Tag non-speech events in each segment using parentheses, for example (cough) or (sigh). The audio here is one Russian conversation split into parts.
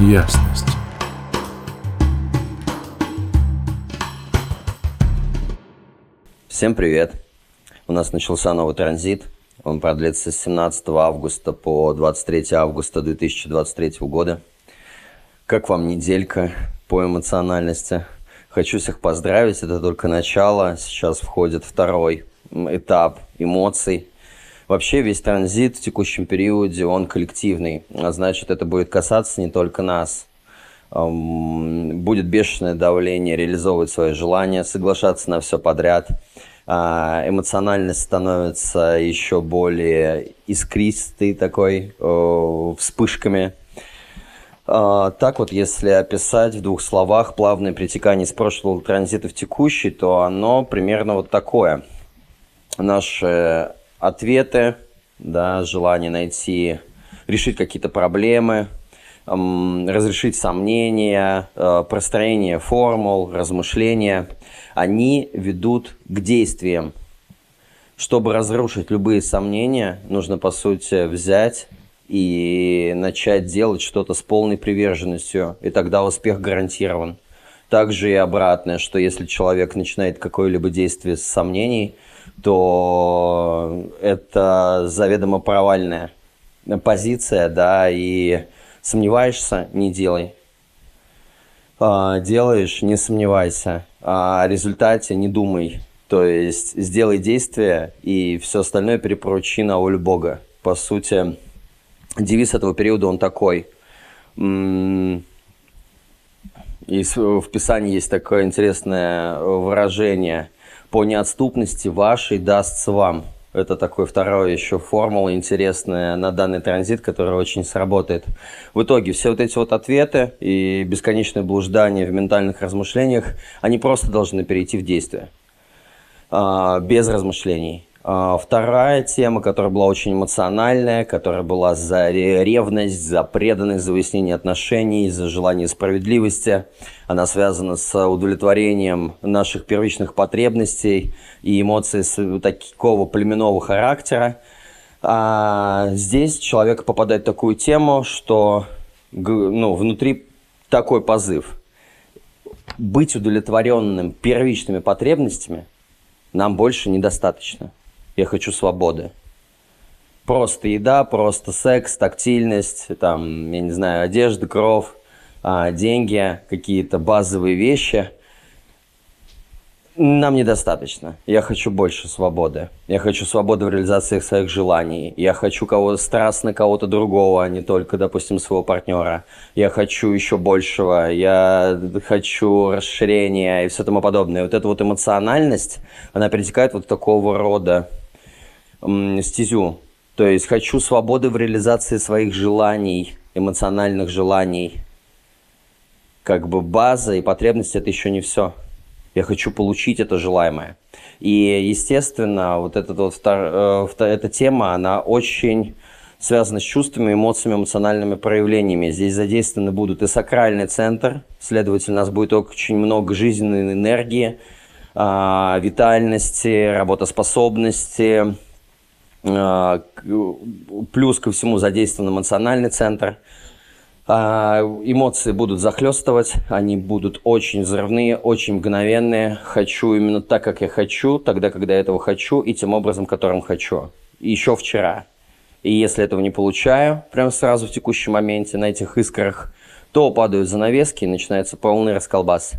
ясность. Всем привет! У нас начался новый транзит. Он продлится с 17 августа по 23 августа 2023 года. Как вам неделька по эмоциональности? Хочу всех поздравить, это только начало. Сейчас входит второй этап эмоций. Вообще весь транзит в текущем периоде, он коллективный. А значит, это будет касаться не только нас. Будет бешеное давление реализовывать свои желания, соглашаться на все подряд. А, эмоциональность становится еще более искристой такой, вспышками а, так вот, если описать в двух словах плавное притекание из прошлого транзита в текущий, то оно примерно вот такое. Наши ответы, да, желание найти, решить какие-то проблемы, разрешить сомнения, э, простроение формул, размышления, они ведут к действиям. Чтобы разрушить любые сомнения, нужно, по сути, взять и начать делать что-то с полной приверженностью, и тогда успех гарантирован. Также и обратное, что если человек начинает какое-либо действие с сомнений, то это заведомо провальная позиция, да, и сомневаешься, не делай. А, делаешь, не сомневайся. А о результате не думай. То есть сделай действие, и все остальное перепоручи на волю Бога. По сути, девиз этого периода, он такой. И в Писании есть такое интересное выражение. «По неотступности вашей дастся вам». Это такой второй еще формула интересная на данный транзит, которая очень сработает. В итоге все вот эти вот ответы и бесконечное блуждание в ментальных размышлениях, они просто должны перейти в действие. А, без размышлений. А, вторая тема, которая была очень эмоциональная, которая была за ревность, за преданность, за выяснение отношений, за желание справедливости. Она связана с удовлетворением наших первичных потребностей и эмоций такого племенного характера. А здесь человек попадает в такую тему, что ну, внутри такой позыв. Быть удовлетворенным первичными потребностями нам больше недостаточно. Я хочу свободы. Просто еда, просто секс, тактильность, там, я не знаю, одежда, кровь, а, деньги, какие-то базовые вещи. Нам недостаточно. Я хочу больше свободы. Я хочу свободы в реализации своих желаний. Я хочу кого-то страстно кого-то другого, а не только, допустим, своего партнера. Я хочу еще большего. Я хочу расширения и все тому подобное. Вот эта вот эмоциональность, она перетекает вот такого рода стезю. То есть хочу свободы в реализации своих желаний, эмоциональных желаний. Как бы база и потребность это еще не все. Я хочу получить это желаемое. И, естественно, вот, этот вот втор, э, эта тема, она очень связана с чувствами, эмоциями, эмоциональными проявлениями. Здесь задействованы будут и сакральный центр, следовательно, у нас будет очень много жизненной энергии, э, витальности, работоспособности, а, плюс ко всему задействован эмоциональный центр. А, эмоции будут захлестывать, они будут очень взрывные, очень мгновенные. Хочу именно так, как я хочу, тогда, когда я этого хочу, и тем образом, которым хочу. еще вчера. И если этого не получаю, прямо сразу в текущем моменте, на этих искрах, то падают занавески и начинается полный расколбас.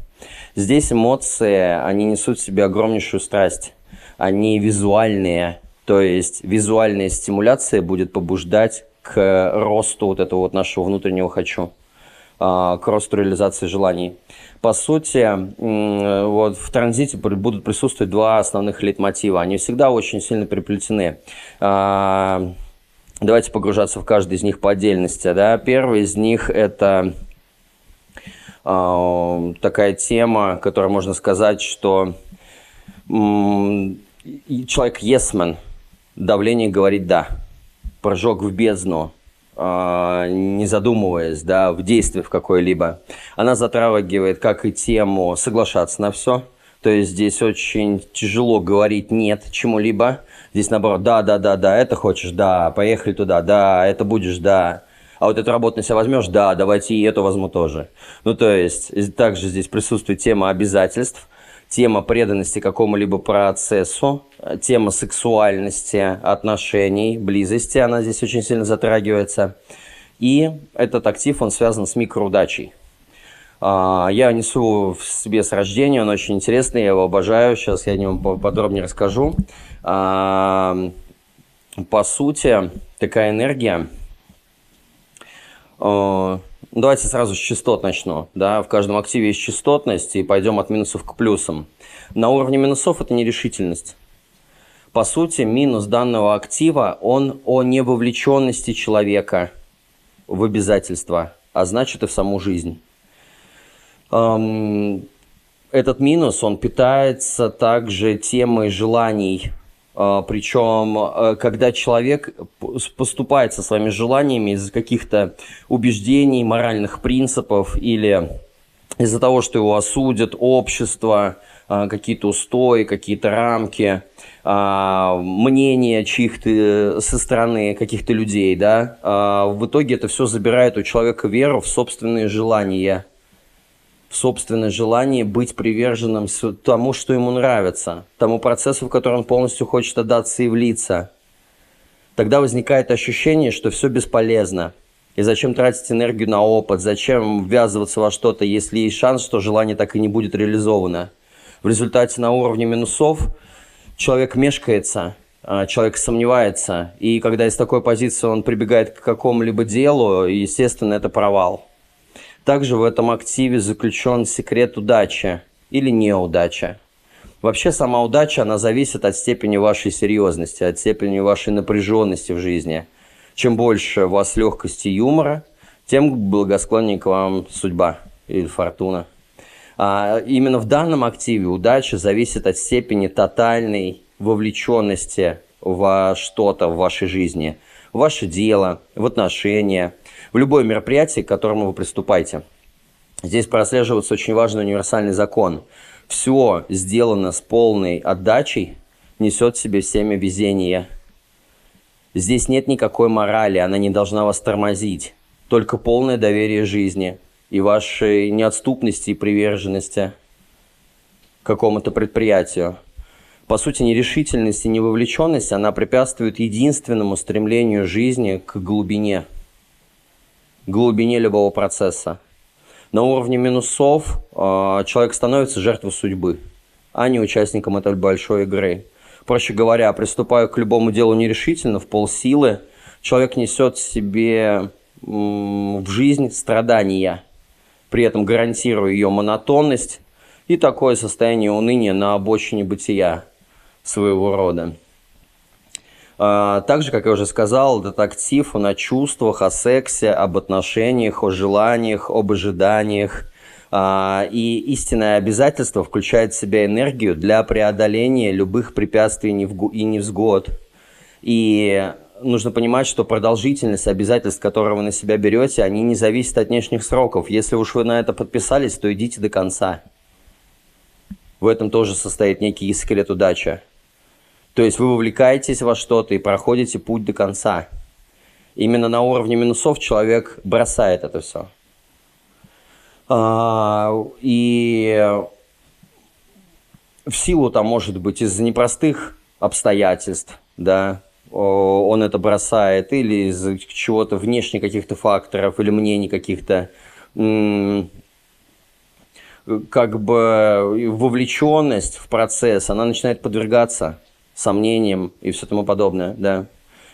Здесь эмоции, они несут в себе огромнейшую страсть. Они визуальные, то есть визуальная стимуляция будет побуждать к росту вот этого вот нашего внутреннего «хочу», а, к росту реализации желаний. По сути, вот в транзите будут присутствовать два основных лейтмотива. Они всегда очень сильно переплетены. А, давайте погружаться в каждый из них по отдельности. Да? Первый из них – это а, такая тема, которая можно сказать, что человек есмен – давление говорит «да». Прыжок в бездну, а, не задумываясь, да, в действии в какое-либо. Она затрагивает как и тему соглашаться на все, то есть здесь очень тяжело говорить «нет» чему-либо. Здесь наоборот «да, да, да, да, это хочешь, да, поехали туда, да, это будешь, да». А вот эту работу на себя возьмешь, да, давайте и эту возьму тоже. Ну, то есть, также здесь присутствует тема обязательств, тема преданности какому-либо процессу, тема сексуальности, отношений, близости, она здесь очень сильно затрагивается. И этот актив, он связан с микроудачей. А, я несу в себе с рождения, он очень интересный, я его обожаю. Сейчас я о нем подробнее расскажу. А, по сути, такая энергия. Давайте сразу с частот начну. Да? В каждом активе есть частотность, и пойдем от минусов к плюсам. На уровне минусов это нерешительность. По сути, минус данного актива, он о невовлеченности человека в обязательства, а значит и в саму жизнь этот минус, он питается также темой желаний. А, Причем, э, когда человек поступает со своими желаниями из каких-то убеждений, моральных принципов или из-за того, что его осудят общество, а, какие-то устои, какие-то рамки, а, мнения чьих-то э, со стороны каких-то людей, да, в итоге это все забирает у человека веру в собственные желания – в собственное желание быть приверженным тому, что ему нравится, тому процессу, в который он полностью хочет отдаться и влиться. Тогда возникает ощущение, что все бесполезно. И зачем тратить энергию на опыт, зачем ввязываться во что-то, если есть шанс, что желание так и не будет реализовано. В результате на уровне минусов человек мешкается, а, человек сомневается, и когда из такой позиции он прибегает к какому-либо делу, естественно, это провал. Также в этом активе заключен секрет удачи или неудачи. Вообще сама удача, она зависит от степени вашей серьезности, от степени вашей напряженности в жизни. Чем больше у вас легкости юмора, тем благосклоннее к вам судьба или фортуна. А именно в данном активе удача зависит от степени тотальной вовлеченности во что-то в вашей жизни, в ваше дело, в отношения – в любое мероприятие, к которому вы приступаете. Здесь прослеживается очень важный универсальный закон. Все сделано с полной отдачей, несет в себе семя везения. Здесь нет никакой морали, она не должна вас тормозить. Только полное доверие жизни и вашей неотступности и приверженности какому-то предприятию. По сути, нерешительность и невовлеченность, она препятствует единственному стремлению жизни к глубине – глубине любого процесса. На уровне минусов э, человек становится жертвой судьбы, а не участником этой большой игры. Проще говоря, приступая к любому делу нерешительно, в полсилы, человек несет себе в жизнь страдания, при этом гарантируя ее монотонность и такое состояние уныния на обочине бытия своего рода. А, также, как я уже сказал, этот актив, он о чувствах, о сексе, об отношениях, о желаниях, об ожиданиях. А, и истинное обязательство включает в себя энергию для преодоления любых препятствий и невзгод. И нужно понимать, что продолжительность обязательств, которые вы на себя берете, они не зависят от внешних сроков. Если уж вы на это подписались, то идите до конца. В этом тоже состоит некий секрет удачи. То есть вы вовлекаетесь во что-то и проходите путь до конца. Именно на уровне минусов человек бросает это все. А, и в силу там, может быть, из-за непростых обстоятельств, да, он это бросает, или из-за чего-то внешних каких-то факторов, или мнений каких-то, как бы вовлеченность в процесс, она начинает подвергаться сомнениям и все тому подобное, да.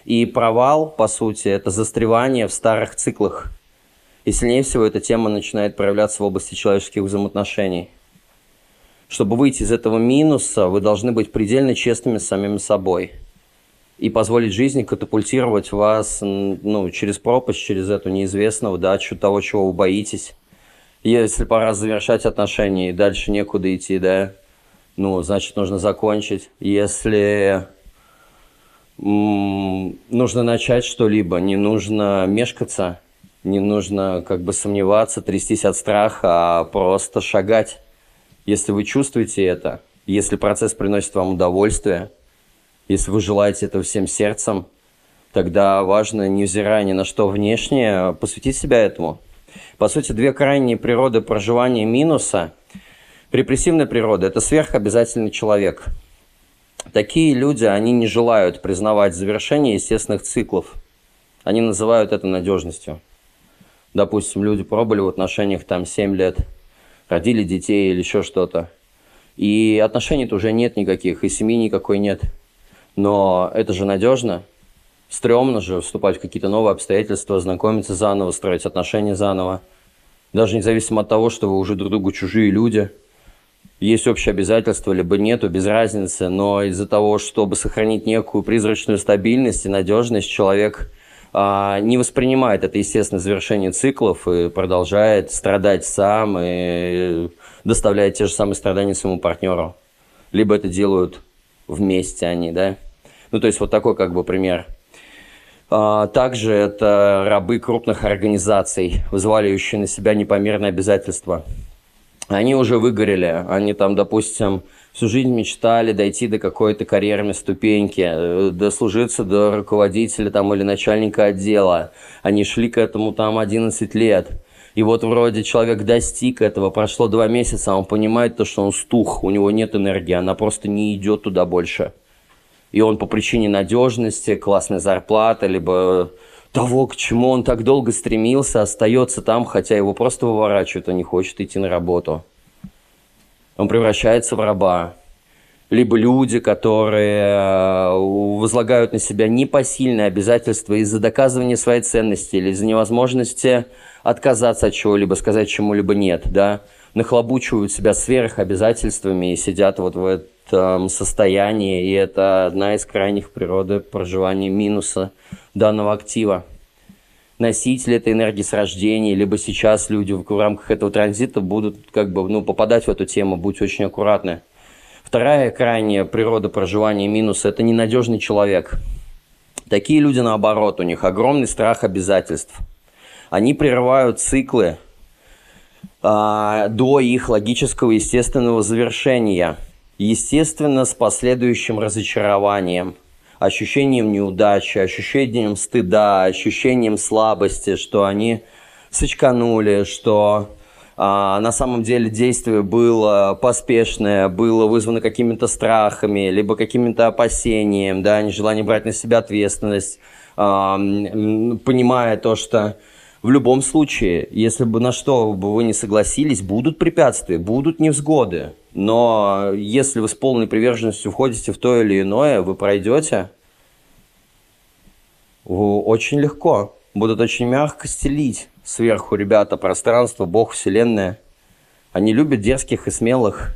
И провал, по сути, это застревание в старых циклах. И сильнее всего эта тема начинает проявляться в области человеческих взаимоотношений. Чтобы выйти из этого минуса, вы должны быть предельно честными с самим собой и позволить жизни катапультировать вас ну, через пропасть, через эту неизвестного, да, того, чего вы боитесь. Если пора завершать отношения и дальше некуда идти, да, ну, значит, нужно закончить. Если нужно начать что-либо, не нужно мешкаться, не нужно как бы сомневаться, трястись от страха, а просто шагать. Если вы чувствуете это, если процесс приносит вам удовольствие, если вы желаете этого всем сердцем, тогда важно, невзирая ни на что внешнее, посвятить себя этому. По сути, две крайние природы проживания минуса. Репрессивная природа – это сверхобязательный человек. Такие люди, они не желают признавать завершение естественных циклов. Они называют это надежностью. Допустим, люди пробовали в отношениях там 7 лет, родили детей или еще что-то. И отношений-то уже нет никаких, и семьи никакой нет. Но это же надежно. Стремно же вступать в какие-то новые обстоятельства, знакомиться заново, строить отношения заново. Даже независимо от того, что вы уже друг другу чужие люди. Есть общие обязательства, либо нету, без разницы. Но из-за того, чтобы сохранить некую призрачную стабильность и надежность, человек а, не воспринимает это естественное завершение циклов и продолжает страдать сам и доставляет те же самые страдания своему партнеру. Либо это делают вместе они, да. Ну, то есть вот такой как бы пример. А, также это рабы крупных организаций, взваливающие на себя непомерные обязательства. Они уже выгорели, они там, допустим, всю жизнь мечтали дойти до какой-то карьерной ступеньки, э, дослужиться до руководителя там или начальника отдела. Они шли к этому там 11 лет. И вот вроде человек достиг этого, прошло два месяца, а он понимает то, что он стух, у него нет энергии, она просто не идет туда больше. И он по причине надежности, классной зарплаты, либо того, к чему он так долго стремился, остается там, хотя его просто выворачивают, он не хочет идти на работу он превращается в раба. Либо люди, которые э, возлагают на себя непосильные обязательства из-за доказывания своей ценности или из-за невозможности отказаться от чего-либо, сказать чему-либо нет, да, нахлобучивают себя сверх обязательствами и сидят вот в этом состоянии, и это одна из крайних природы проживания минуса данного актива носители этой энергии с рождения, либо сейчас люди в рамках этого транзита будут как бы ну, попадать в эту тему, будьте очень аккуратны. Вторая крайняя природа проживания минуса – это ненадежный человек. Такие люди, наоборот, у них огромный страх обязательств. Они прерывают циклы а, до их логического естественного завершения. Естественно, с последующим разочарованием – ощущением неудачи, ощущением стыда, ощущением слабости, что они сочканули, что а, на самом деле действие было поспешное, было вызвано какими-то страхами, либо какими-то опасением, да, нежелание брать на себя ответственность, а, понимая то, что в любом случае, если бы на что бы вы не согласились, будут препятствия, будут невзгоды. Но если вы с полной приверженностью входите в то или иное, вы пройдете очень легко. Будут очень мягко стелить сверху ребята пространство, Бог, Вселенная. Они любят дерзких и смелых.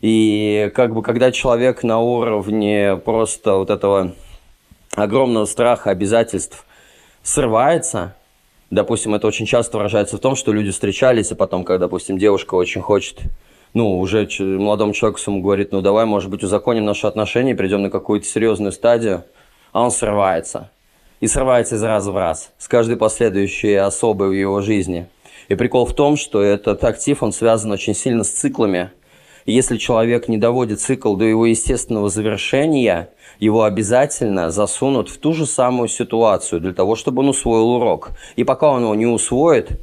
И как бы когда человек на уровне просто вот этого огромного страха, обязательств срывается, допустим, это очень часто выражается в том, что люди встречались, и потом, когда, допустим, девушка очень хочет ну, уже молодому человеку самому говорит, ну, давай, может быть, узаконим наши отношения, придем на какую-то серьезную стадию, а он срывается. И срывается из раза в раз, с каждой последующей особой в его жизни. И прикол в том, что этот актив, он связан очень сильно с циклами. Если человек не доводит цикл до его естественного завершения, его обязательно засунут в ту же самую ситуацию для того, чтобы он усвоил урок. И пока он его не усвоит,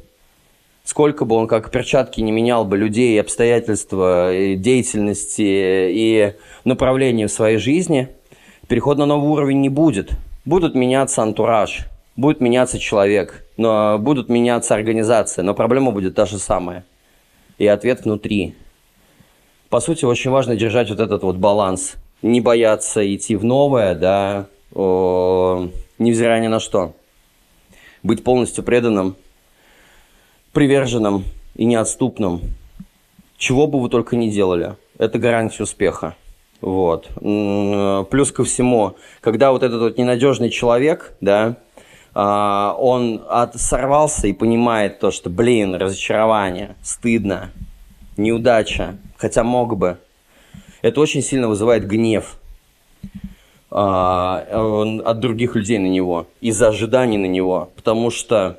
сколько бы он как перчатки не менял бы людей, обстоятельства, и деятельности и направления в своей жизни, переход на новый уровень не будет. Будут меняться антураж, будет меняться человек, но будут меняться организация, но проблема будет та же самая. И ответ внутри. По сути, очень важно держать вот этот вот баланс. Не бояться идти в новое, да, о, невзирая ни на что. Быть полностью преданным приверженным и неотступным. Чего бы вы только не делали. Это гарантия успеха. Вот. Плюс ко всему, когда вот этот вот ненадежный человек, да, а, он от, сорвался и понимает то, что, блин, разочарование, стыдно, неудача, хотя мог бы. Это очень сильно вызывает гнев а, от других людей на него, из-за ожиданий на него, потому что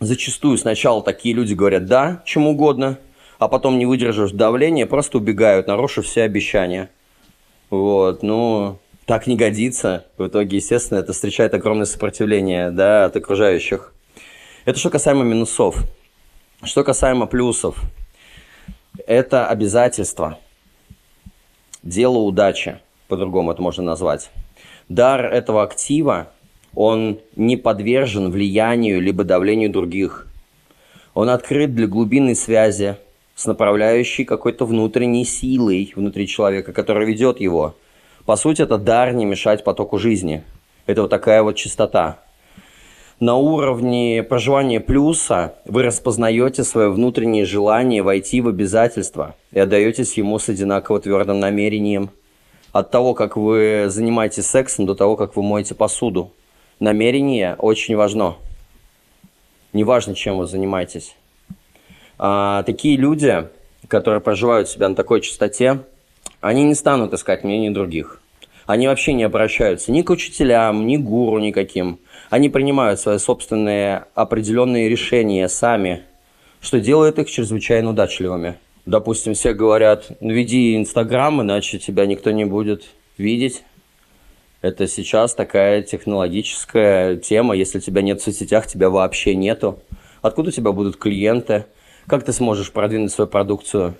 Зачастую сначала такие люди говорят «да» чем угодно, а потом, не выдержав давления, просто убегают, нарушив все обещания. Вот, ну, так не годится. В итоге, естественно, это встречает огромное сопротивление да, от окружающих. Это что касаемо минусов. Что касаемо плюсов. Это обязательство. Дело удачи, по-другому это можно назвать. Дар этого актива, он не подвержен влиянию либо давлению других. Он открыт для глубинной связи с направляющей какой-то внутренней силой внутри человека, которая ведет его. По сути, это дар не мешать потоку жизни. Это вот такая вот чистота. На уровне проживания плюса вы распознаете свое внутреннее желание войти в обязательства и отдаетесь ему с одинаково твердым намерением. От того, как вы занимаетесь сексом, до того, как вы моете посуду. Намерение очень важно. Неважно, чем вы занимаетесь. А, такие люди, которые проживают себя на такой частоте, они не станут искать мнение других. Они вообще не обращаются ни к учителям, ни к гуру никаким. Они принимают свои собственные определенные решения сами, что делает их чрезвычайно удачливыми. Допустим, все говорят, «Ну, веди Инстаграм, иначе тебя никто не будет видеть. Это сейчас такая технологическая тема. Если тебя нет в соцсетях, тебя вообще нету. Откуда у тебя будут клиенты? Как ты сможешь продвинуть свою продукцию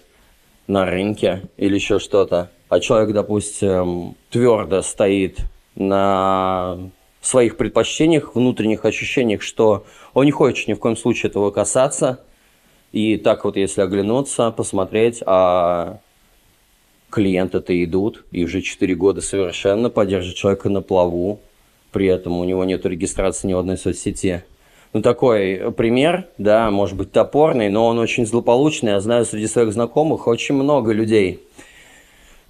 на рынке или еще что-то? А человек, допустим, твердо стоит на своих предпочтениях, внутренних ощущениях, что он не хочет ни в коем случае этого касаться. И так вот, если оглянуться, посмотреть, а клиенты-то идут, и уже 4 года совершенно поддерживают человека на плаву, при этом у него нет регистрации ни в одной соцсети – ну, такой пример, да, может быть топорный, но он очень злополучный. Я знаю среди своих знакомых очень много людей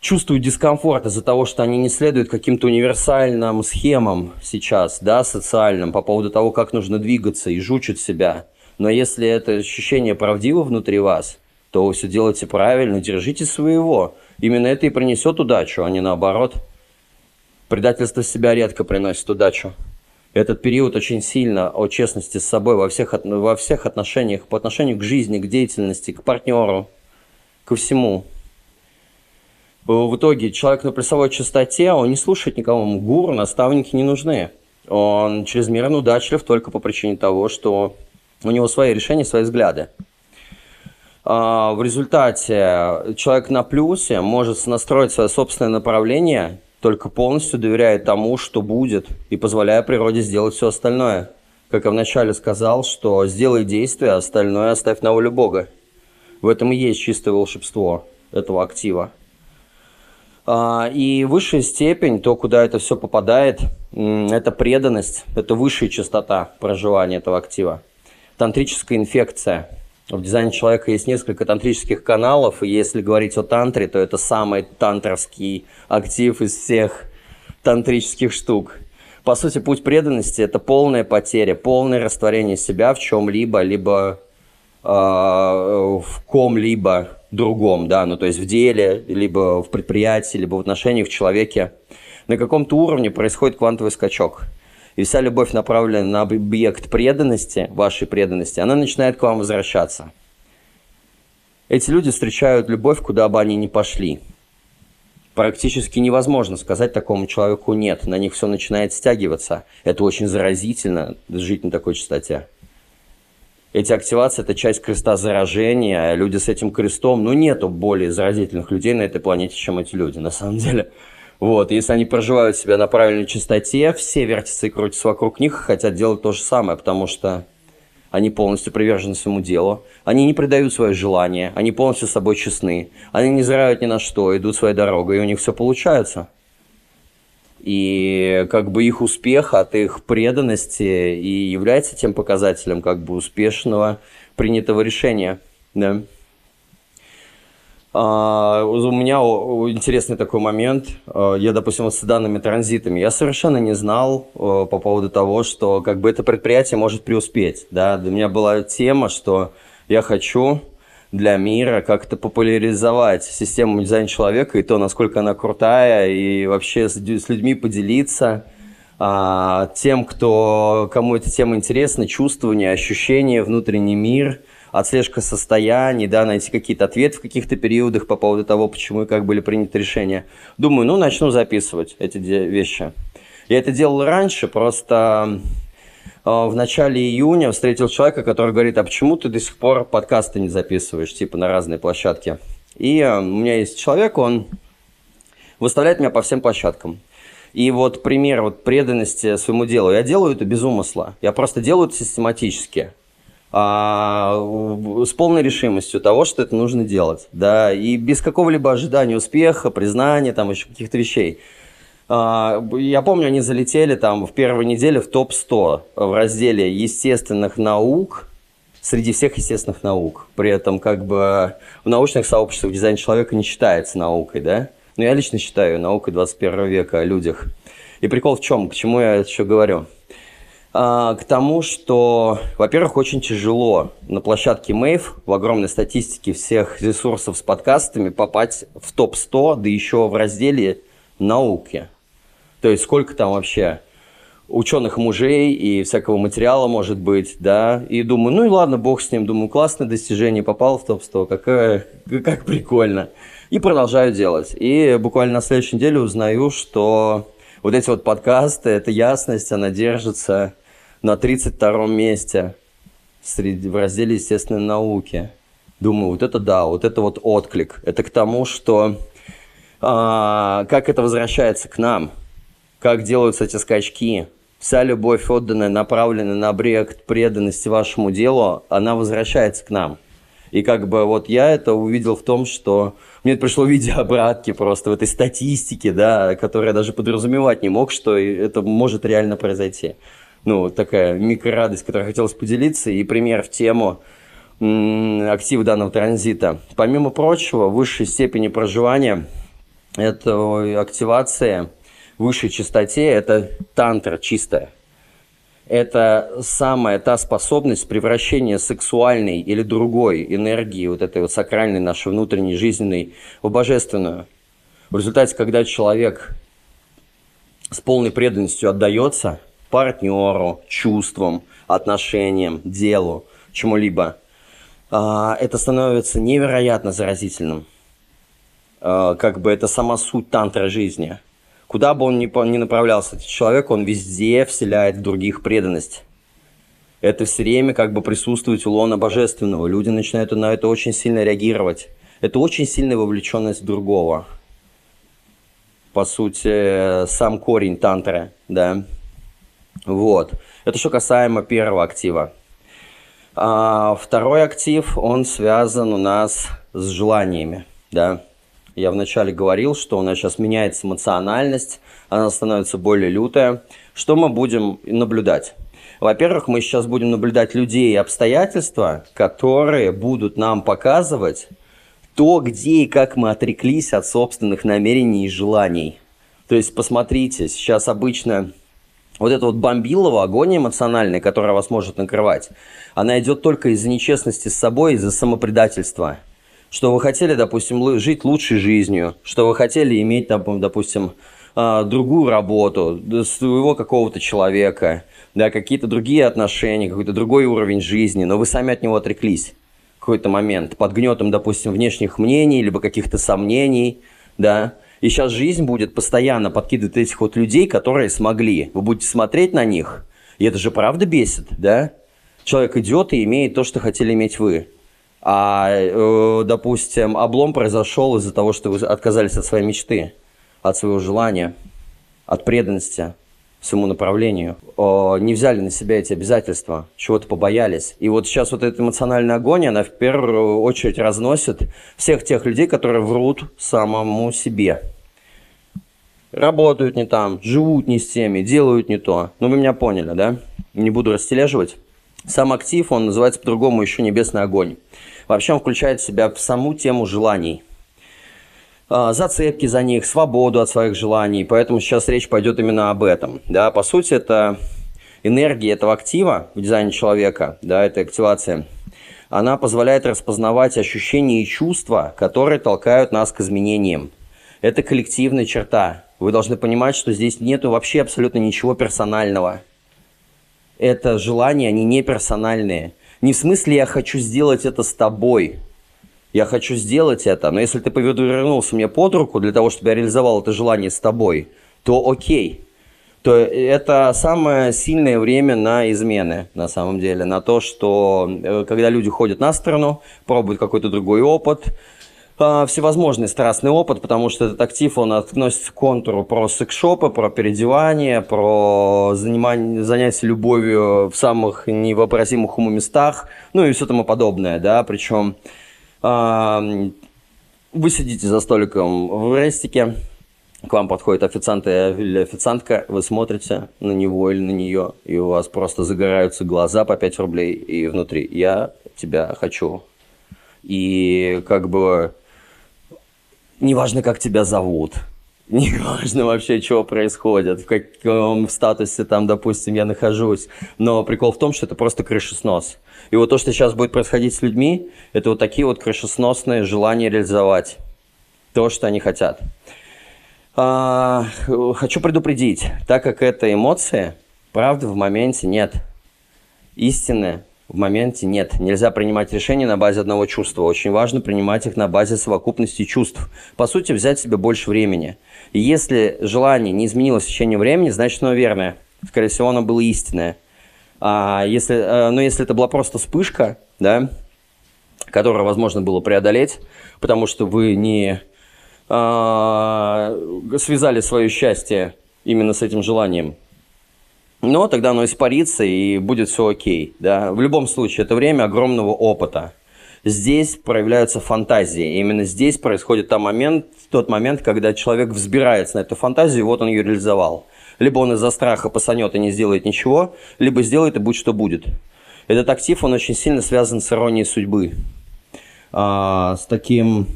чувствуют дискомфорт из-за того, что они не следуют каким-то универсальным схемам сейчас, да, социальным, по поводу того, как нужно двигаться и жучат себя. Но если это ощущение правдиво внутри вас, то вы все делаете правильно, держите своего. Именно это и принесет удачу, а не наоборот. Предательство себя редко приносит удачу. Этот период очень сильно о честности с собой во всех, во всех отношениях, по отношению к жизни, к деятельности, к партнеру, ко всему. В итоге человек на плюсовой частоте, он не слушает никого, гуру, наставники не нужны. Он чрезмерно удачлив только по причине того, что у него свои решения, свои взгляды. А, в результате человек на плюсе может настроить свое собственное направление только полностью доверяя тому, что будет, и позволяя природе сделать все остальное. Как я вначале сказал, что сделай действие, остальное оставь на волю Бога. В этом и есть чистое волшебство этого актива. А, и высшая степень, то, куда это все попадает, это преданность, это высшая частота проживания этого актива. Тантрическая инфекция – в дизайне человека есть несколько тантрических каналов, и если говорить о тантре, то это самый тантровский актив из всех тантрических штук. По сути, путь преданности – это полная потеря, полное растворение себя в чем-либо, либо в ком-либо другом, да, ну то есть в деле, либо в предприятии, либо в отношениях в человеке. На каком-то уровне происходит квантовый скачок – и вся любовь направлена на объект преданности, вашей преданности, она начинает к вам возвращаться. Эти люди встречают любовь, куда бы они ни пошли. Практически невозможно сказать такому человеку «нет», на них все начинает стягиваться. Это очень заразительно, жить на такой частоте. Эти активации – это часть креста заражения. Люди с этим крестом, ну, нету более заразительных людей на этой планете, чем эти люди, на самом деле. Вот, если они проживают себя на правильной частоте, все вертятся и крутятся вокруг них, хотят делать то же самое, потому что они полностью привержены своему делу, они не предают свое желание, они полностью с собой честны, они не зрают ни на что, идут своей дорогой, и у них все получается. И как бы их успех от их преданности и является тем показателем как бы успешного принятого решения. Да. А, у меня интересный такой момент. А, я, допустим, с данными транзитами. Я совершенно не знал по поводу того, что как бы это предприятие может преуспеть. Да? Для меня была тема, что я хочу для мира как-то популяризовать систему дизайна человека и то, насколько она крутая, и вообще с, с людьми поделиться а, тем, кто, кому эта тема интересна, чувствование, ощущение, внутренний мир – отслежка состояний, да, найти какие-то ответы в каких-то периодах по поводу того, почему и как были приняты решения. Думаю, ну, начну записывать эти вещи. Я это делал раньше, просто в начале июня встретил человека, который говорит, а почему ты до сих пор подкасты не записываешь, типа на разные площадки? И э, у меня есть человек, он выставляет меня по всем площадкам. И вот пример вот преданности своему делу. Я делаю это без умысла. Я просто делаю это систематически. А, с полной решимостью того, что это нужно делать. Да, и без какого-либо ожидания успеха, признания, там еще каких-то вещей. А, я помню, они залетели там в первой неделе в топ-100 в разделе естественных наук среди всех естественных наук. При этом как бы в научных сообществах дизайн человека не считается наукой, да? Но я лично считаю наукой 21 века о людях. И прикол в чем? К чему я еще говорю? А, к тому, что, во-первых, очень тяжело на площадке Мэйв в огромной статистике всех ресурсов с подкастами попасть в топ-100, да еще в разделе науки. То есть сколько там вообще ученых мужей и всякого материала может быть, да, и думаю, ну и ладно, бог с ним, думаю, классное достижение, попал в топ-100, какая, (laughs) как прикольно. И продолжаю делать. И буквально на следующей неделе узнаю, что вот эти вот подкасты, эта ясность, она держится на 32-м месте среди, в разделе естественной науки. Думаю, вот это да, вот это вот отклик. Это к тому, что а, как это возвращается к нам, как делаются эти скачки. Вся любовь, отданная, направленная на объект преданности вашему делу, она возвращается к нам. И как бы вот я это увидел в том, что мне это пришло в виде обратки просто в этой статистике, да, которая даже подразумевать не мог, что это может реально произойти. Ну, такая микрорадость, которой хотелось поделиться, и пример в тему актива данного транзита. Помимо прочего, высшей степени проживания – это активация высшей частоте – это тантра чистая это самая та способность превращения сексуальной или другой энергии, вот этой вот сакральной нашей внутренней жизненной, в божественную. В результате, когда человек с полной преданностью отдается партнеру, чувствам, отношениям, делу, чему-либо, а, это становится невероятно заразительным. А, как бы это сама суть тантра жизни – Куда бы он ни, ни направлялся, человек, он везде вселяет в других преданность. Это все время как бы присутствует у лона божественного. Люди начинают на это очень сильно реагировать. Это очень сильная вовлеченность другого. По сути, сам корень тантры, да. Вот. Это что касаемо первого актива. А второй актив, он связан у нас с желаниями, да. Я вначале говорил, что у нас сейчас меняется эмоциональность, она становится более лютая. Что мы будем наблюдать? Во-первых, мы сейчас будем наблюдать людей и обстоятельства, которые будут нам показывать то, где и как мы отреклись от собственных намерений и желаний. То есть, посмотрите, сейчас обычно вот это вот бомбилово, агония эмоциональная, которая вас может накрывать, она идет только из-за нечестности с собой, из-за самопредательства – что вы хотели, допустим, жить лучшей жизнью, что вы хотели иметь, допустим, а, другую работу, своего какого-то человека, да, какие-то другие отношения, какой-то другой уровень жизни, но вы сами от него отреклись в какой-то момент, под гнетом, допустим, внешних мнений, либо каких-то сомнений, да, и сейчас жизнь будет постоянно подкидывать этих вот людей, которые смогли. Вы будете смотреть на них, и это же правда бесит, да? Человек идет и имеет то, что хотели иметь вы а, э, допустим, облом произошел из-за того, что вы отказались от своей мечты, от своего желания, от преданности своему направлению, не взяли на себя эти обязательства, чего-то побоялись. И вот сейчас вот эта эмоциональная агония, она в первую очередь разносит всех тех людей, которые врут самому себе. Работают не там, живут не с теми, делают не то. Ну, вы меня поняли, да? Не буду растележивать. Сам актив, он называется по-другому еще небесный огонь. Вообще он включает в себя в саму тему желаний. А, зацепки за них, свободу от своих желаний. Поэтому сейчас речь пойдет именно об этом. Да, по сути, это энергия этого актива в дизайне человека, да, это активация, она позволяет распознавать ощущения и чувства, которые толкают нас к изменениям. Это коллективная черта. Вы должны понимать, что здесь нет вообще абсолютно ничего персонального. Это желания, они не персональные. Не в смысле я хочу сделать это с тобой. Я хочу сделать это, но если ты повернулся мне под руку для того, чтобы я реализовал это желание с тобой, то окей. То это самое сильное время на измены, на самом деле, на то, что э, когда люди ходят на сторону, пробуют какой-то другой опыт, а, всевозможный страстный опыт, потому что этот актив, он относится к контуру про секшопы, про переодевание, про занимание, занятие любовью в самых невообразимых уму местах, ну и все тому подобное, да, причем а, вы сидите за столиком в рестике, к вам подходит официант или официантка, вы смотрите на него или на нее, и у вас просто загораются глаза по 5 рублей, и внутри «я тебя хочу». И как бы неважно, как тебя зовут, (laughs) неважно вообще, что происходит, в каком статусе там, допустим, я нахожусь. Но прикол в том, что это просто крышеснос. И вот то, что сейчас будет происходить с людьми, это вот такие вот крышесносные желания реализовать то, что они хотят. А, хочу предупредить, так как это эмоции, правды в моменте нет. Истины в моменте нет. Нельзя принимать решения на базе одного чувства. Очень важно принимать их на базе совокупности чувств. По сути, взять себе больше времени. И если желание не изменилось в течение времени, значит оно верное. Скорее всего, оно было истинное. А если, э, но если это была просто вспышка, да, которую возможно было преодолеть, потому что вы не а, связали свое счастье именно с этим желанием, но тогда оно испарится и будет все окей. Да? В любом случае, это время огромного опыта. Здесь проявляются фантазии. Именно здесь происходит тот момент, тот момент, когда человек взбирается на эту фантазию, и вот он ее реализовал. Либо он из-за страха посанет и не сделает ничего, либо сделает и будь что будет. Этот актив, он очень сильно связан с иронией судьбы. А, с таким,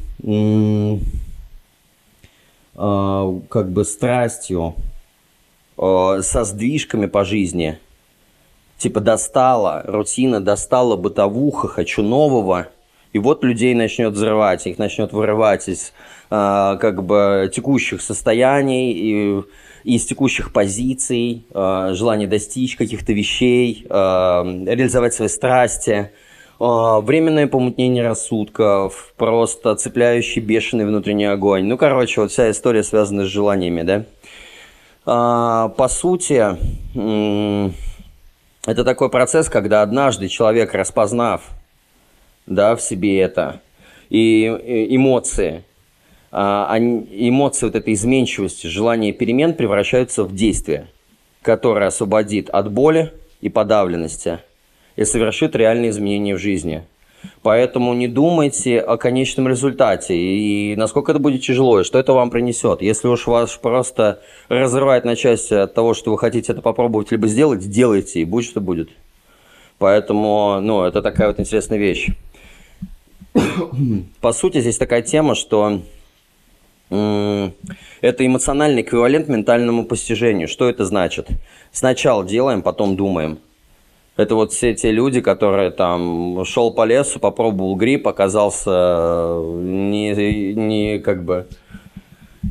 а, как бы, страстью, э, со сдвижками по жизни. Типа достала, рутина достала, бытовуха, хочу нового. И вот людей начнет взрывать, их начнет вырывать из э, как бы текущих состояний, и, из текущих позиций, э, желание достичь каких-то вещей, э, реализовать свои страсти, э, временное помутнение рассудков, просто цепляющий бешеный внутренний огонь. Ну, короче, вот вся история связана с желаниями, да? А, по сути, это такой процесс, когда однажды человек, распознав да, в себе это, и эмоции, а, эмоции вот этой изменчивости, желание перемен превращаются в действие, которое освободит от боли и подавленности и совершит реальные изменения в жизни – Поэтому не думайте о конечном результате и насколько это будет тяжело, и что это вам принесет. Если уж вас просто разрывает на части от того, что вы хотите это попробовать либо сделать, делайте, и будь что будет. Поэтому, ну, это такая вот интересная вещь. По сути, здесь такая тема, что это эмоциональный эквивалент ментальному постижению. Что это значит? Сначала делаем, потом думаем. Это вот все те люди, которые там шел по лесу, попробовал гриб, оказался э, не, не как бы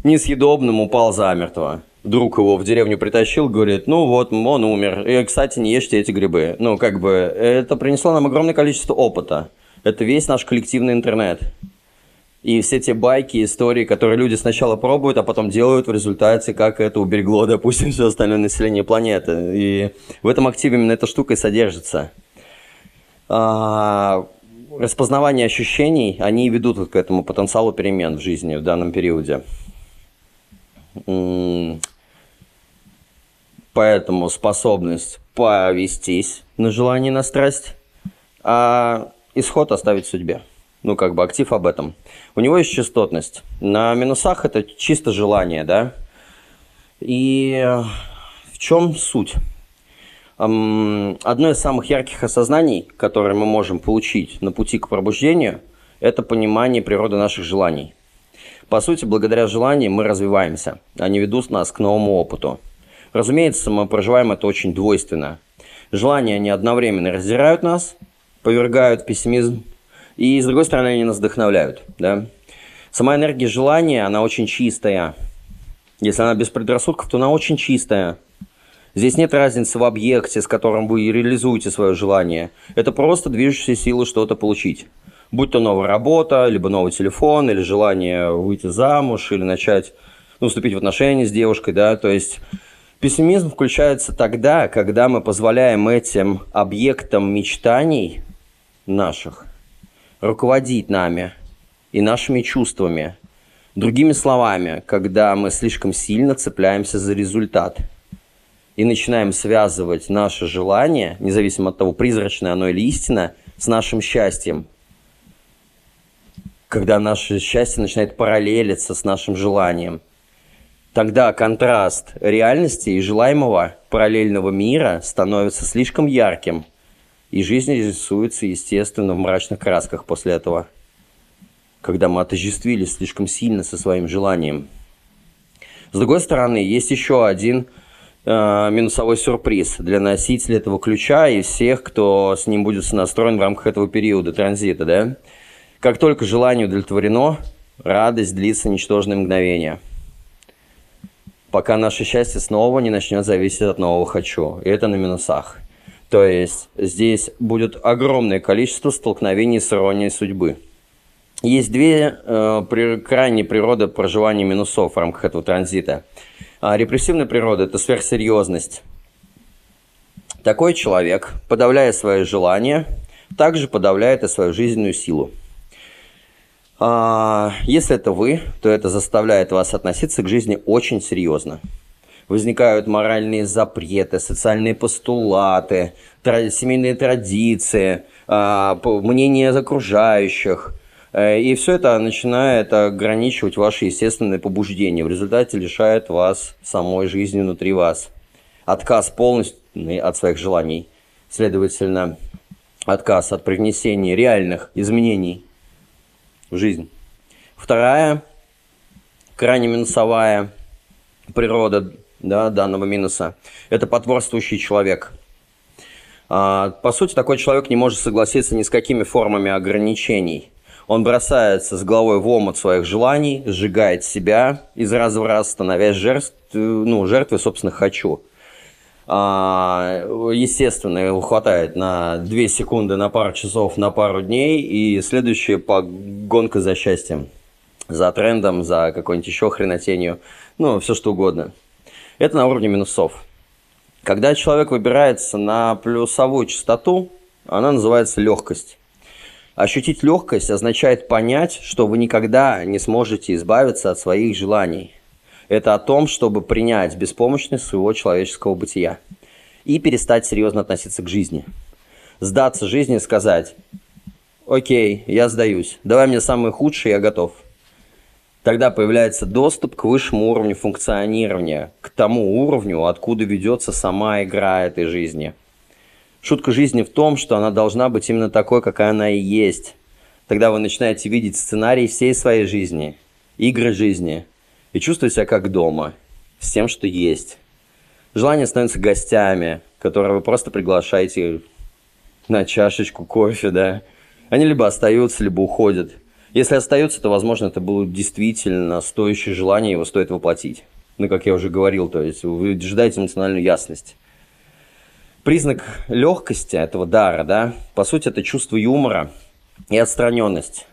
несъедобным, упал замертво. Друг его в деревню притащил, говорит, ну вот, он умер. И, кстати, не ешьте эти грибы. Ну, как бы, это принесло нам огромное количество опыта. Это весь наш коллективный интернет. И все те байки, истории, которые люди сначала пробуют, а потом делают в результате, как это уберегло, (laughs) допустим, все остальное население планеты. И в этом активе именно эта штука и содержится. А, распознавание ощущений, они ведут вот к этому потенциалу перемен в жизни в данном периоде. Поэтому способность повестись на желание, на страсть, а исход оставить судьбе ну, как бы актив об этом. У него есть частотность. На минусах это чисто желание, да. И в чем суть? Одно из самых ярких осознаний, которые мы можем получить на пути к пробуждению, это понимание природы наших желаний. По сути, благодаря желаниям мы развиваемся. Они ведут нас к новому опыту. Разумеется, мы проживаем это очень двойственно. Желания, они одновременно раздирают нас, повергают пессимизм, и, с другой стороны, они нас вдохновляют. Да? Сама энергия желания, она очень чистая. Если она без предрассудков, то она очень чистая. Здесь нет разницы в объекте, с которым вы реализуете свое желание. Это просто движущая сила что-то получить. Будь то новая работа, либо новый телефон, или желание выйти замуж, или начать ну, вступить в отношения с девушкой, да, то есть пессимизм включается тогда, когда мы позволяем этим объектам мечтаний наших руководить нами и нашими чувствами. Другими словами, когда мы слишком сильно цепляемся за результат – и начинаем связывать наше желание, независимо от того, призрачное оно или истина, с нашим счастьем. Когда наше счастье начинает параллелиться с нашим желанием. Тогда контраст реальности и желаемого параллельного мира становится слишком ярким, и жизнь рисуется, естественно, в мрачных красках после этого. Когда мы отождествились слишком сильно со своим желанием. С другой стороны, есть еще один – Э, минусовой сюрприз для носителя этого ключа и всех, кто с ним будет настроен в рамках этого периода транзита, да? Как только желание удовлетворено, радость длится ничтожное мгновение. Пока наше счастье снова не начнет зависеть от нового «хочу». И это на минусах. То есть здесь будет огромное количество столкновений с иронией судьбы. Есть две э, при, крайние природы проживания минусов в рамках этого транзита – а репрессивная природа – это сверхсерьезность. Такой человек, подавляя свои желания, также подавляет и свою жизненную силу. А, если это вы, то это заставляет вас относиться к жизни очень серьезно. Возникают моральные запреты, социальные постулаты, семейные традиции, а, мнения окружающих – Э, и все это начинает ограничивать ваши естественные побуждения. В результате лишает вас самой жизни внутри вас. Отказ полностью от своих желаний. Следовательно, отказ от привнесения реальных изменений в жизнь. Вторая, крайне минусовая природа да, данного минуса – это потворствующий человек. А, по сути, такой человек не может согласиться ни с какими формами ограничений – он бросается с головой в омут своих желаний, сжигает себя из раза в раз, становясь жертв, ну, жертвой собственных «хочу». А, естественно, его хватает на 2 секунды, на пару часов, на пару дней, и следующая погонка за счастьем, за трендом, за какой-нибудь еще хренотенью, ну, все что угодно. Это на уровне минусов. Когда человек выбирается на плюсовую частоту, она называется легкость. Ощутить легкость означает понять, что вы никогда не сможете избавиться от своих желаний. Это о том, чтобы принять беспомощность своего человеческого бытия и перестать серьезно относиться к жизни. Сдаться жизни и сказать, окей, я сдаюсь, давай мне самое худшее, я готов. Тогда появляется доступ к высшему уровню функционирования, к тому уровню, откуда ведется сама игра этой жизни – Шутка жизни в том, что она должна быть именно такой, какая она и есть. Тогда вы начинаете видеть сценарий всей своей жизни, игры жизни, и чувствуете себя как дома, с тем, что есть. Желание становится гостями, которые вы просто приглашаете на чашечку кофе, да. Они либо остаются, либо уходят. Если остаются, то, возможно, это было действительно стоящее желание, его стоит воплотить. Ну, как я уже говорил, то есть вы ждаете эмоциональную ясность признак легкости этого дара, да, по сути, это чувство юмора и отстраненность.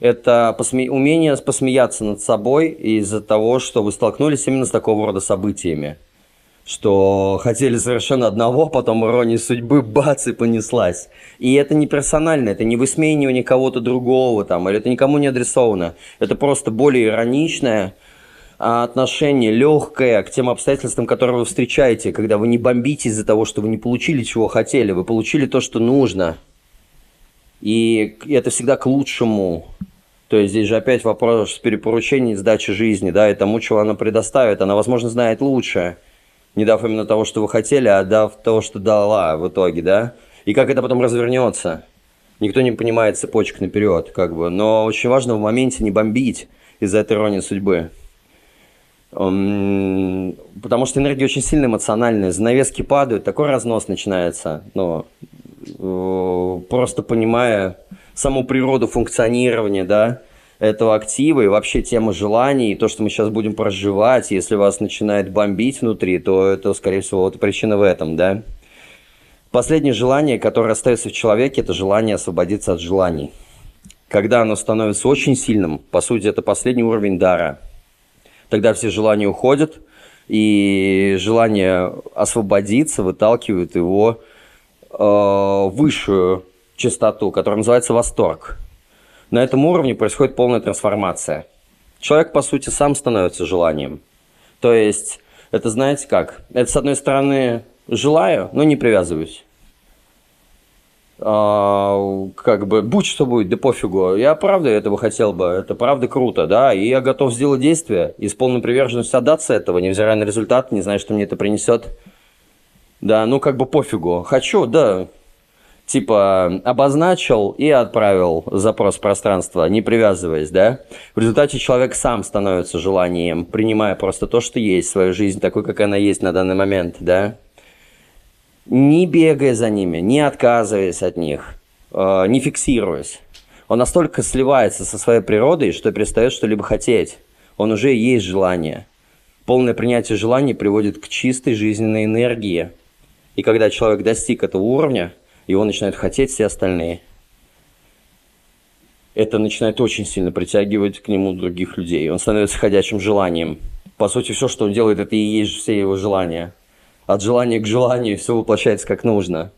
Это посме... умение посмеяться над собой из-за того, что вы столкнулись именно с такого рода событиями. Что хотели совершенно одного, потом ирония судьбы, бац, и понеслась. И это не персонально, это не высмеивание кого-то другого, там, или это никому не адресовано. Это просто более ироничное, а отношение легкое к тем обстоятельствам, которые вы встречаете, когда вы не бомбите из-за того, что вы не получили, чего хотели, вы получили то, что нужно. И это всегда к лучшему. То есть здесь же опять вопрос перепоручения сдачи жизни, да, и тому, чего она предоставит. Она, возможно, знает лучше, не дав именно того, что вы хотели, а дав то, что дала в итоге, да. И как это потом развернется. Никто не понимает цепочек наперед, как бы. Но очень важно в моменте не бомбить из-за этой иронии судьбы. Потому что энергия очень сильно эмоциональная, занавески падают, такой разнос начинается. Но э, просто понимая саму природу функционирования, да, этого актива и вообще тема желаний, и то, что мы сейчас будем проживать, если вас начинает бомбить внутри, то это, скорее всего, вот причина в этом, да? Последнее желание, которое остается в человеке, это желание освободиться от желаний. Когда оно становится очень сильным, по сути, это последний уровень дара. Тогда все желания уходят, и желание освободиться выталкивает его э, высшую частоту, которая называется восторг. На этом уровне происходит полная трансформация. Человек, по сути, сам становится желанием. То есть, это знаете как? Это, с одной стороны, желаю, но не привязываюсь. А, как бы, будь что будет, да пофигу. Я правда этого хотел бы, это правда круто, да, и я готов сделать действие и с полной приверженностью отдаться этого, невзирая на результат, не знаю, что мне это принесет. Да, ну как бы пофигу. Хочу, да, типа обозначил и отправил запрос в пространство, не привязываясь, да. В результате человек сам становится желанием, принимая просто то, что есть, свою жизнь такой, как она есть на данный момент, да. Не бегая за ними, не отказываясь от них, э, не фиксируясь. Он настолько сливается со своей природой, что перестает что-либо хотеть. Он уже есть желание. Полное принятие желаний приводит к чистой жизненной энергии. И когда человек достиг этого уровня – его начинают хотеть все остальные. Это начинает очень сильно притягивать к нему других людей. Он становится ходячим желанием. По сути, все, что он делает, это и есть все его желания. От желания к желанию все воплощается как нужно.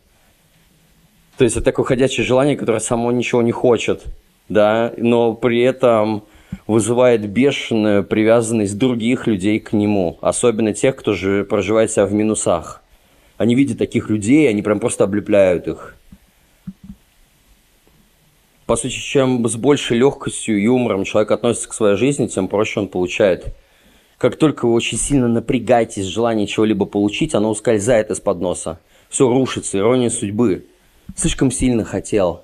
То есть это такое ходячее желание, которое само ничего не хочет, да, но при этом вызывает бешеную привязанность других людей к нему, особенно тех, кто же проживает себя в минусах. Они видят таких людей, они прям просто облепляют их. По сути, чем с большей легкостью и юмором человек относится к своей жизни, тем проще он получает. Как только вы очень сильно напрягаетесь, желание чего-либо получить, оно ускользает из-под носа. Все рушится, ирония судьбы. Слишком сильно хотел.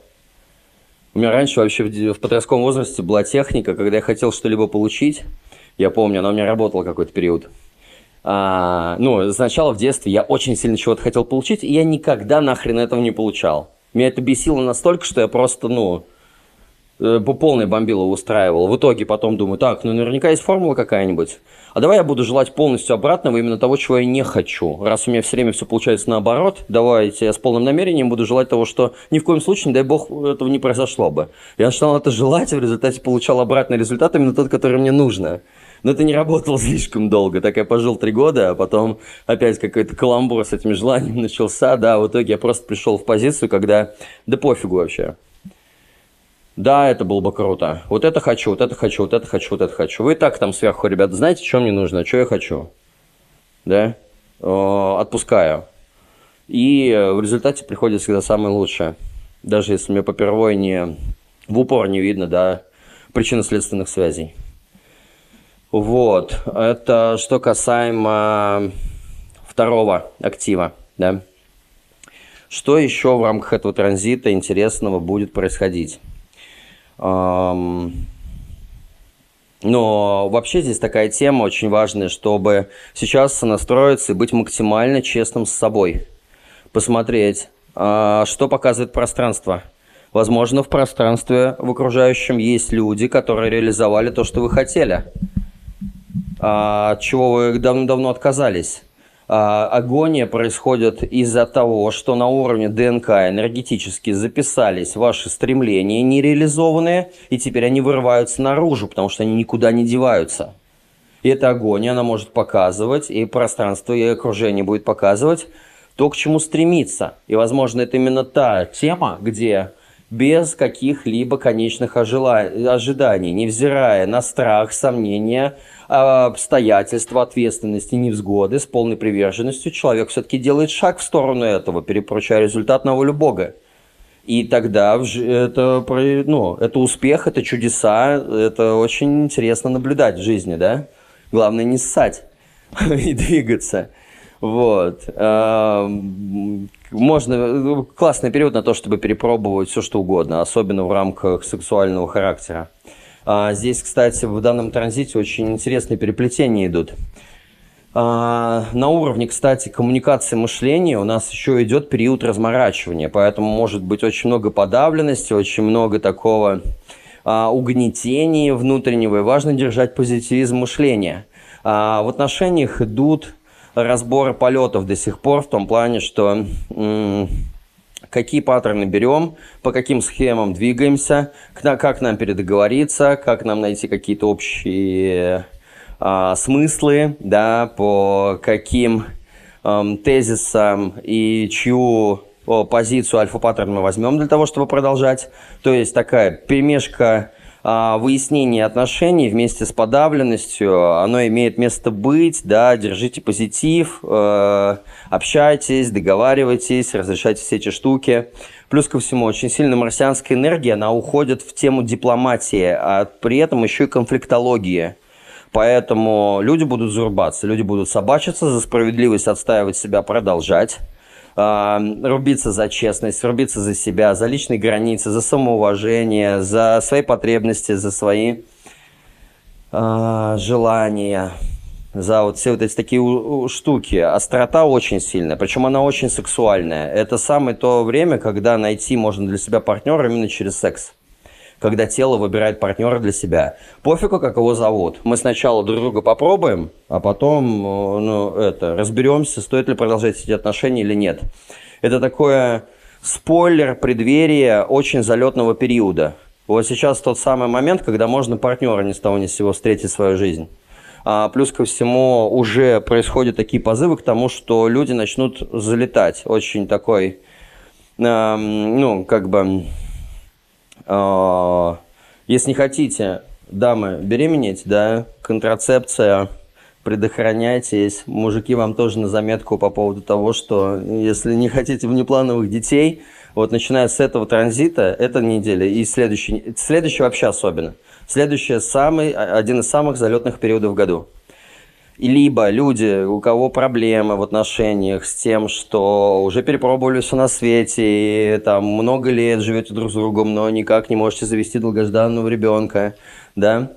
У меня раньше вообще в подростковом возрасте была техника, когда я хотел что-либо получить, я помню, она у меня работала какой-то период – а, ну, сначала в детстве я очень сильно чего-то хотел получить, и я никогда нахрен этого не получал. Меня это бесило настолько, что я просто, ну, э, по полной бомбило устраивал. В итоге потом думаю, так, ну наверняка есть формула какая-нибудь. А давай я буду желать полностью обратного именно того, чего я не хочу. Раз у меня все время все получается наоборот, давайте я с полным намерением буду желать того, что ни в коем случае, не дай бог, этого не произошло бы. Я начинал это желать, и в результате получал обратный результат, именно тот, который мне нужно. Но это не работало (laughs) слишком долго. Так я пожил три года, а потом опять какой-то каламбур с этим желанием (laughs) начался. Да, в итоге я просто пришел в позицию, когда да пофигу вообще. Да, это было бы круто. Вот это хочу, вот это хочу, вот это хочу, вот это хочу. Вы и так там сверху, ребята, знаете, что мне нужно, что я хочу? Да? Отпускаю. И в результате приходит всегда самое лучшее. Даже если мне попервой не в упор не видно, да, причинно-следственных связей. Вот, это что касаемо второго актива, да. Что еще в рамках этого транзита интересного будет происходить? Но вообще здесь такая тема очень важная, чтобы сейчас настроиться и быть максимально честным с собой. Посмотреть, а, что показывает пространство. Возможно, в пространстве в окружающем есть люди, которые реализовали то, что вы хотели – от чего вы давно-давно отказались. А, агония происходит из-за того, что на уровне ДНК энергетически записались ваши стремления нереализованные, и теперь они вырываются наружу, потому что они никуда не деваются. И эта агония, она может показывать, и пространство, и окружение будет показывать то, к чему стремиться. И, возможно, это именно та тема, где без каких-либо конечных ожиданий, невзирая на страх, сомнения, обстоятельства, ответственности, невзгоды, с полной приверженностью, человек все-таки делает шаг в сторону этого, перепрочая результат на волю Бога. И тогда это, ну, это успех, это чудеса, это очень интересно наблюдать в жизни, да? Главное не ссать (laughs) и двигаться. Вот. Можно, классный период на то, чтобы перепробовать все, что угодно, особенно в рамках сексуального характера. А здесь, кстати, в данном транзите очень интересные переплетения идут. А, на уровне, кстати, коммуникации мышления у нас еще идет период разморачивания, поэтому может быть очень много подавленности, очень много такого а, угнетении внутреннего, и важно держать позитивизм мышления. А в отношениях идут разборы полетов до сих пор в том плане, что какие паттерны берем, по каким схемам двигаемся, как нам передоговориться, как нам найти какие-то общие а, смыслы, да, по каким эм, тезисам и чью позицию альфа-паттерн мы возьмем для того, чтобы продолжать. То есть такая перемешка выяснение отношений вместе с подавленностью, оно имеет место быть, да, держите позитив, э, общайтесь, договаривайтесь, разрешайте все эти штуки. Плюс ко всему, очень сильно марсианская энергия, она уходит в тему дипломатии, а при этом еще и конфликтологии. Поэтому люди будут зарубаться, люди будут собачиться, за справедливость отстаивать себя, продолжать. Рубиться за честность, рубиться за себя, за личные границы, за самоуважение, за свои потребности, за свои э, желания, за вот все вот эти такие штуки. Острота очень сильная, причем она очень сексуальная. Это самое то время, когда найти можно для себя партнера именно через секс когда тело выбирает партнера для себя. Пофигу, как его зовут. Мы сначала друг друга попробуем, а потом э, ну, это, разберемся, стоит ли продолжать эти отношения или нет. Это такое спойлер, преддверие очень залетного периода. Вот сейчас тот самый момент, когда можно партнера ни с того ни с сего встретить в свою жизнь. А плюс ко всему уже происходят такие позывы к тому, что люди начнут залетать. Очень такой, э, ну, как бы если не хотите, дамы, беременеть, да, контрацепция, предохраняйтесь. Мужики вам тоже на заметку по поводу того, что если не хотите внеплановых детей, вот начиная с этого транзита, эта неделя и следующий, следующий вообще особенно. Следующий самый, один из самых залетных периодов в году либо люди, у кого проблемы в отношениях с тем, что уже перепробовали все на свете, и там много лет живете друг с другом, но никак не можете завести долгожданного ребенка, да,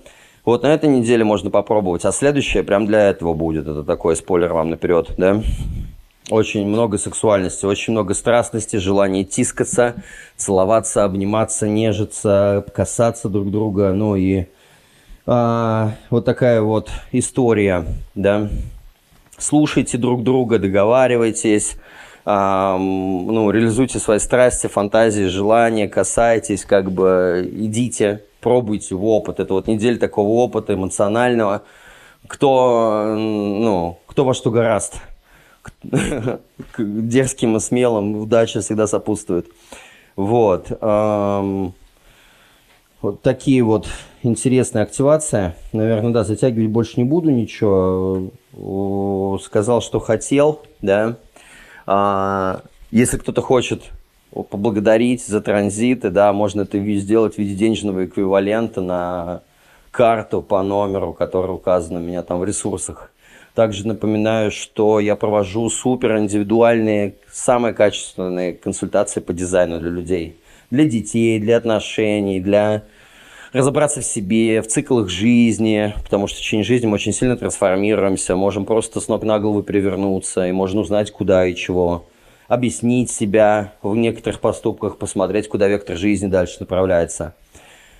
вот на этой неделе можно попробовать, а следующее прям для этого будет, это такой спойлер вам наперед, да. Очень много сексуальности, очень много страстности, желания тискаться, целоваться, обниматься, нежиться, касаться друг друга, ну и а, вот такая вот история, да. Слушайте друг друга, договаривайтесь, а, ну, реализуйте свои страсти, фантазии, желания, касайтесь, как бы идите, пробуйте в опыт. Это вот неделя такого опыта эмоционального. Кто, ну, кто во что гораст. (laughs) Дерзким и смелым удача всегда сопутствует. Вот. Вот такие вот интересная активация. Наверное, да, затягивать больше не буду ничего. Сказал, что хотел, да. А, если кто-то хочет поблагодарить за транзиты, да, можно это сделать в виде денежного эквивалента на карту по номеру, который указан у меня там в ресурсах. Также напоминаю, что я провожу супер индивидуальные, самые качественные консультации по дизайну для людей. Для детей, для отношений, для разобраться в себе, в циклах жизни, потому что в течение жизни мы очень сильно трансформируемся, можем просто с ног на голову перевернуться, и можно узнать, куда и чего, объяснить себя в некоторых поступках, посмотреть, куда вектор жизни дальше направляется.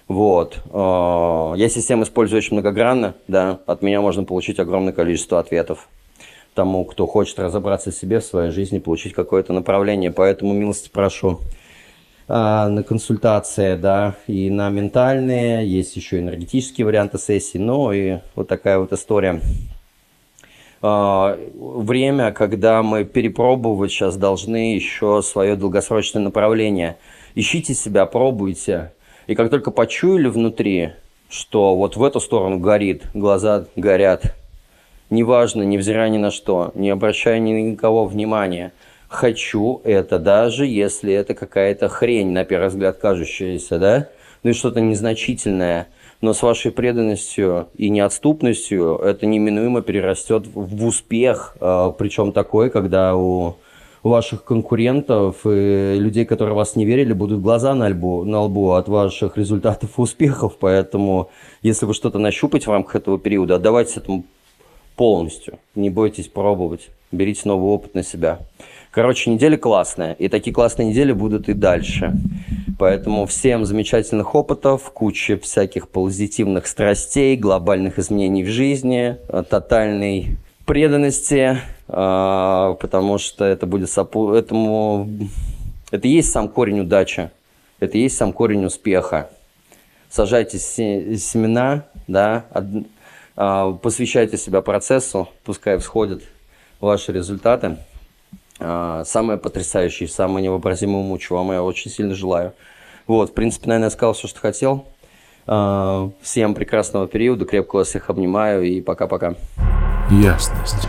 Вот. Э, я систему использую очень многогранно, да, от меня можно получить огромное количество ответов тому, кто хочет разобраться в себе, в своей жизни, получить какое-то направление. Поэтому милости прошу. А, на консультации, да, и на ментальные, есть еще энергетические варианты сессий, ну и вот такая вот история. А, время, когда мы перепробовать сейчас должны еще свое долгосрочное направление. Ищите себя, пробуйте. И как только почуяли внутри, что вот в эту сторону горит, глаза горят, неважно, невзирая ни на что, не обращая ни на кого внимания – хочу это, даже если это какая-то хрень, на первый взгляд, кажущаяся, да, ну и что-то незначительное, но с вашей преданностью и неотступностью это неминуемо перерастет в успех, а, причем такой, когда у ваших конкурентов и людей, которые вас не верили, будут глаза на лбу, на лбу от ваших результатов и успехов. Поэтому, если вы что-то нащупаете в рамках этого периода, отдавайтесь этому полностью. Не бойтесь пробовать. Берите новый опыт на себя. Короче, неделя классная. И такие классные недели будут и дальше. Поэтому всем замечательных опытов, куча всяких позитивных страстей, глобальных изменений в жизни, э, тотальной преданности, э, потому что это будет сопу- этому это и есть сам корень удачи, это и есть сам корень успеха. Сажайте се- семена, да, а, посвящайте себя процессу, пускай всходят ваши результаты. А, Самое потрясающее, самое невообразимое, чего вам я очень сильно желаю. Вот, в принципе, наверное, я сказал все, что хотел. А, Всем прекрасного периода, крепко вас всех обнимаю и пока-пока. Ясность.